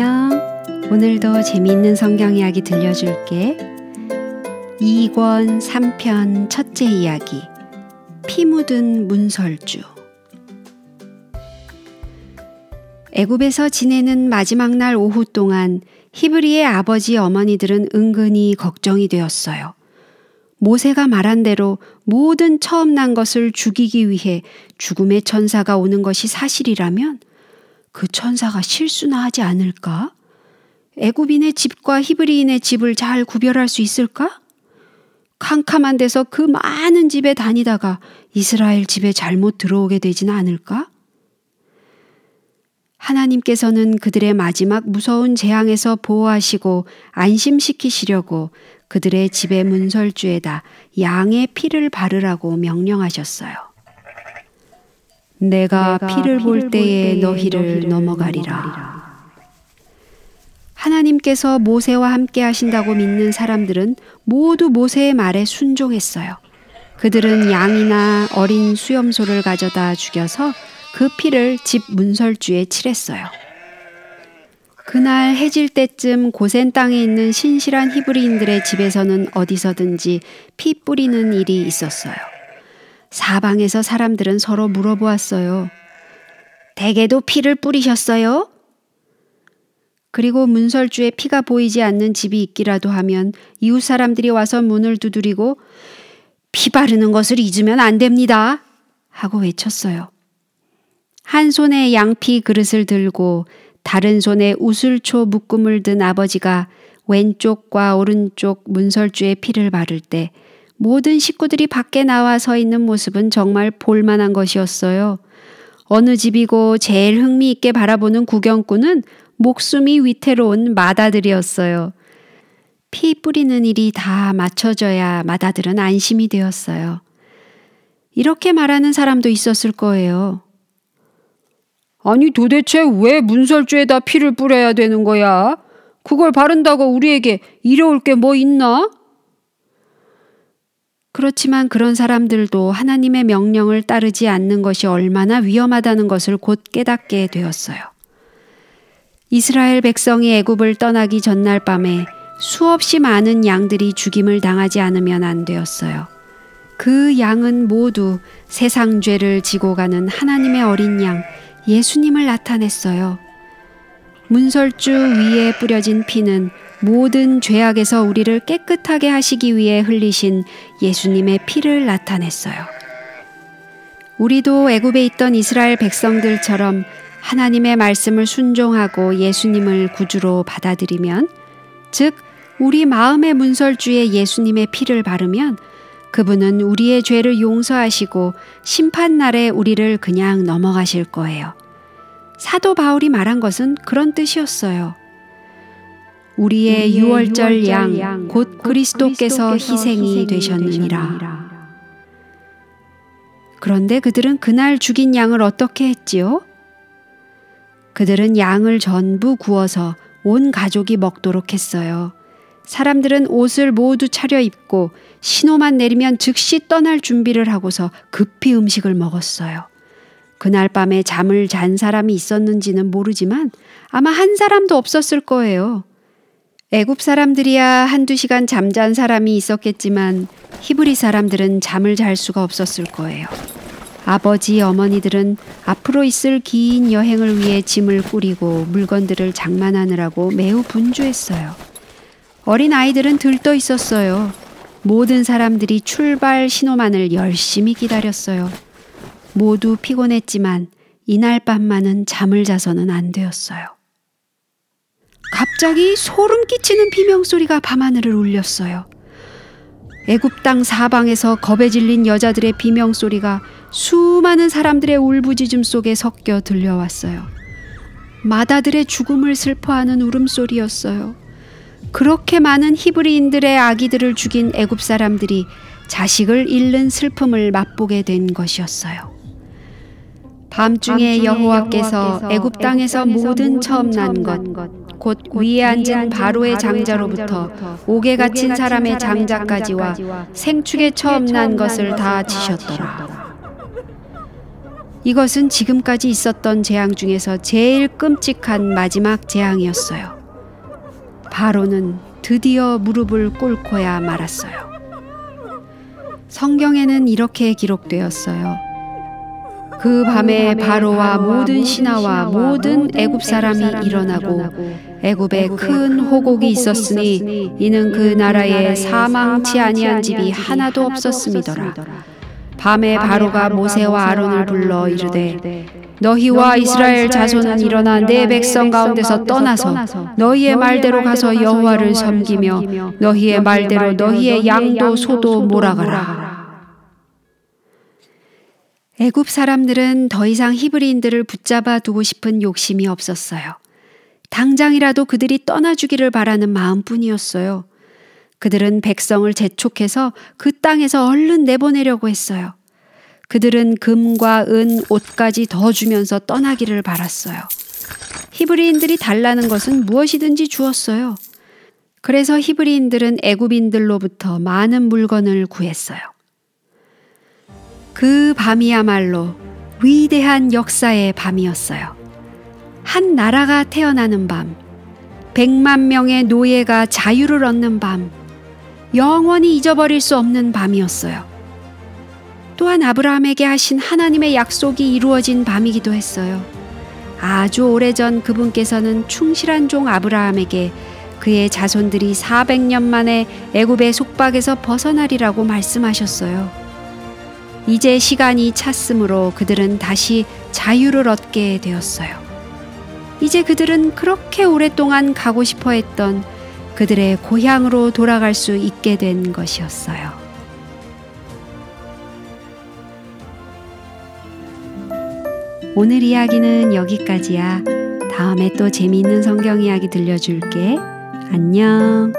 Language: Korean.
안녕. 오늘도 재미있는 성경 이야기 들려줄게. 2권 3편 첫째 이야기. 피 묻은 문설주. 애굽에서 지내는 마지막 날 오후 동안 히브리의 아버지 어머니들은 은근히 걱정이 되었어요. 모세가 말한 대로 모든 처음 난 것을 죽이기 위해 죽음의 천사가 오는 것이 사실이라면 그 천사가 실수나 하지 않을까? 애굽인의 집과 히브리인의 집을 잘 구별할 수 있을까? 캄캄한 데서 그 많은 집에 다니다가 이스라엘 집에 잘못 들어오게 되지는 않을까? 하나님께서는 그들의 마지막 무서운 재앙에서 보호하시고 안심시키시려고 그들의 집의 문설주에다 양의 피를 바르라고 명령하셨어요. 내가 피를 볼 때에 너희를 넘어가리라. 하나님께서 모세와 함께 하신다고 믿는 사람들은 모두 모세의 말에 순종했어요. 그들은 양이나 어린 수염소를 가져다 죽여서 그 피를 집 문설주에 칠했어요. 그날 해질 때쯤 고센 땅에 있는 신실한 히브리인들의 집에서는 어디서든지 피 뿌리는 일이 있었어요. 사방에서 사람들은 서로 물어보았어요. 대개도 피를 뿌리셨어요? 그리고 문설주에 피가 보이지 않는 집이 있기라도 하면 이웃 사람들이 와서 문을 두드리고 피 바르는 것을 잊으면 안 됩니다. 하고 외쳤어요. 한 손에 양피 그릇을 들고 다른 손에 우슬초 묶음을 든 아버지가 왼쪽과 오른쪽 문설주에 피를 바를 때 모든 식구들이 밖에 나와 서 있는 모습은 정말 볼만한 것이었어요. 어느 집이고 제일 흥미있게 바라보는 구경꾼은 목숨이 위태로운 마다들이었어요. 피 뿌리는 일이 다 맞춰져야 마다들은 안심이 되었어요. 이렇게 말하는 사람도 있었을 거예요. 아니 도대체 왜 문설주에다 피를 뿌려야 되는 거야? 그걸 바른다고 우리에게 이려올 게뭐 있나? 그렇지만 그런 사람들도 하나님의 명령을 따르지 않는 것이 얼마나 위험하다는 것을 곧 깨닫게 되었어요. 이스라엘 백성이 애굽을 떠나기 전날 밤에 수없이 많은 양들이 죽임을 당하지 않으면 안 되었어요. 그 양은 모두 세상 죄를 지고 가는 하나님의 어린 양 예수님을 나타냈어요. 문설주 위에 뿌려진 피는 모든 죄악에서 우리를 깨끗하게 하시기 위해 흘리신 예수님의 피를 나타냈어요. 우리도 애굽에 있던 이스라엘 백성들처럼 하나님의 말씀을 순종하고 예수님을 구주로 받아들이면, 즉, 우리 마음의 문설주에 예수님의 피를 바르면 그분은 우리의 죄를 용서하시고 심판날에 우리를 그냥 넘어가실 거예요. 사도 바울이 말한 것은 그런 뜻이었어요. 우리의 유월절 양, 곧 그리스도께서 희생이 되셨느니라. 그런데 그들은 그날 죽인 양을 어떻게 했지요? 그들은 양을 전부 구워서 온 가족이 먹도록 했어요. 사람들은 옷을 모두 차려입고 신호만 내리면 즉시 떠날 준비를 하고서 급히 음식을 먹었어요. 그날 밤에 잠을 잔 사람이 있었는지는 모르지만 아마 한 사람도 없었을 거예요. 애굽 사람들이야 한두 시간 잠잔 사람이 있었겠지만 히브리 사람들은 잠을 잘 수가 없었을 거예요. 아버지, 어머니들은 앞으로 있을 긴 여행을 위해 짐을 꾸리고 물건들을 장만하느라고 매우 분주했어요. 어린 아이들은 들떠 있었어요. 모든 사람들이 출발 신호만을 열심히 기다렸어요. 모두 피곤했지만 이날 밤만은 잠을 자서는 안 되었어요. 갑자기 소름 끼치는 비명 소리가 밤하늘을 울렸어요. 애굽 땅 사방에서 겁에 질린 여자들의 비명 소리가 수많은 사람들의 울부짖음 속에 섞여 들려왔어요. 마다들의 죽음을 슬퍼하는 울음소리였어요. 그렇게 많은 히브리인들의 아기들을 죽인 애굽 사람들이 자식을 잃는 슬픔을 맛보게 된 것이었어요. 밤중에 여호와께서 애굽 땅에서 모든 처음 난 것, 곧 위에 앉은 바로의 장자로부터 옥에 갇힌 사람의 장자까지와 생축에 처음 난 것을 다 지셨더라. 이것은 지금까지 있었던 재앙 중에서 제일 끔찍한 마지막 재앙이었어요. 바로는 드디어 무릎을 꿇고야 말았어요. 성경에는 이렇게 기록되었어요. 그 밤에 바로와 모든 신하와 모든 애굽 사람이 일어나고 애굽에 큰 호곡이 있었으니 이는 그 나라에 사망치 아니한 집이 하나도 없었음이더라. 밤에 바로가 모세와 아론을 불러 이르되 너희와 이스라엘 자손은 일어나 내 백성 가운데서 떠나서 너희의 말대로 가서 여호와를 섬기며 너희의 말대로 너희의 양도 소도 몰아가라. 애굽 사람들은 더 이상 히브리인들을 붙잡아 두고 싶은 욕심이 없었어요. 당장이라도 그들이 떠나주기를 바라는 마음뿐이었어요. 그들은 백성을 재촉해서 그 땅에서 얼른 내보내려고 했어요. 그들은 금과 은, 옷까지 더 주면서 떠나기를 바랐어요. 히브리인들이 달라는 것은 무엇이든지 주었어요. 그래서 히브리인들은 애굽인들로부터 많은 물건을 구했어요. 그 밤이야말로 위대한 역사의 밤이었어요. 한 나라가 태어나는 밤, 백만 명의 노예가 자유를 얻는 밤, 영원히 잊어버릴 수 없는 밤이었어요. 또한 아브라함에게 하신 하나님의 약속이 이루어진 밤이기도 했어요. 아주 오래전 그분께서는 충실한 종 아브라함에게 그의 자손들이 400년 만에 애굽의 속박에서 벗어나리라고 말씀하셨어요. 이제 시간이 찼으므로 그들은 다시 자유를 얻게 되었어요. 이제 그들은 그렇게 오랫동안 가고 싶어 했던 그들의 고향으로 돌아갈 수 있게 된 것이었어요. 오늘 이야기는 여기까지야. 다음에 또 재미있는 성경 이야기 들려줄게. 안녕.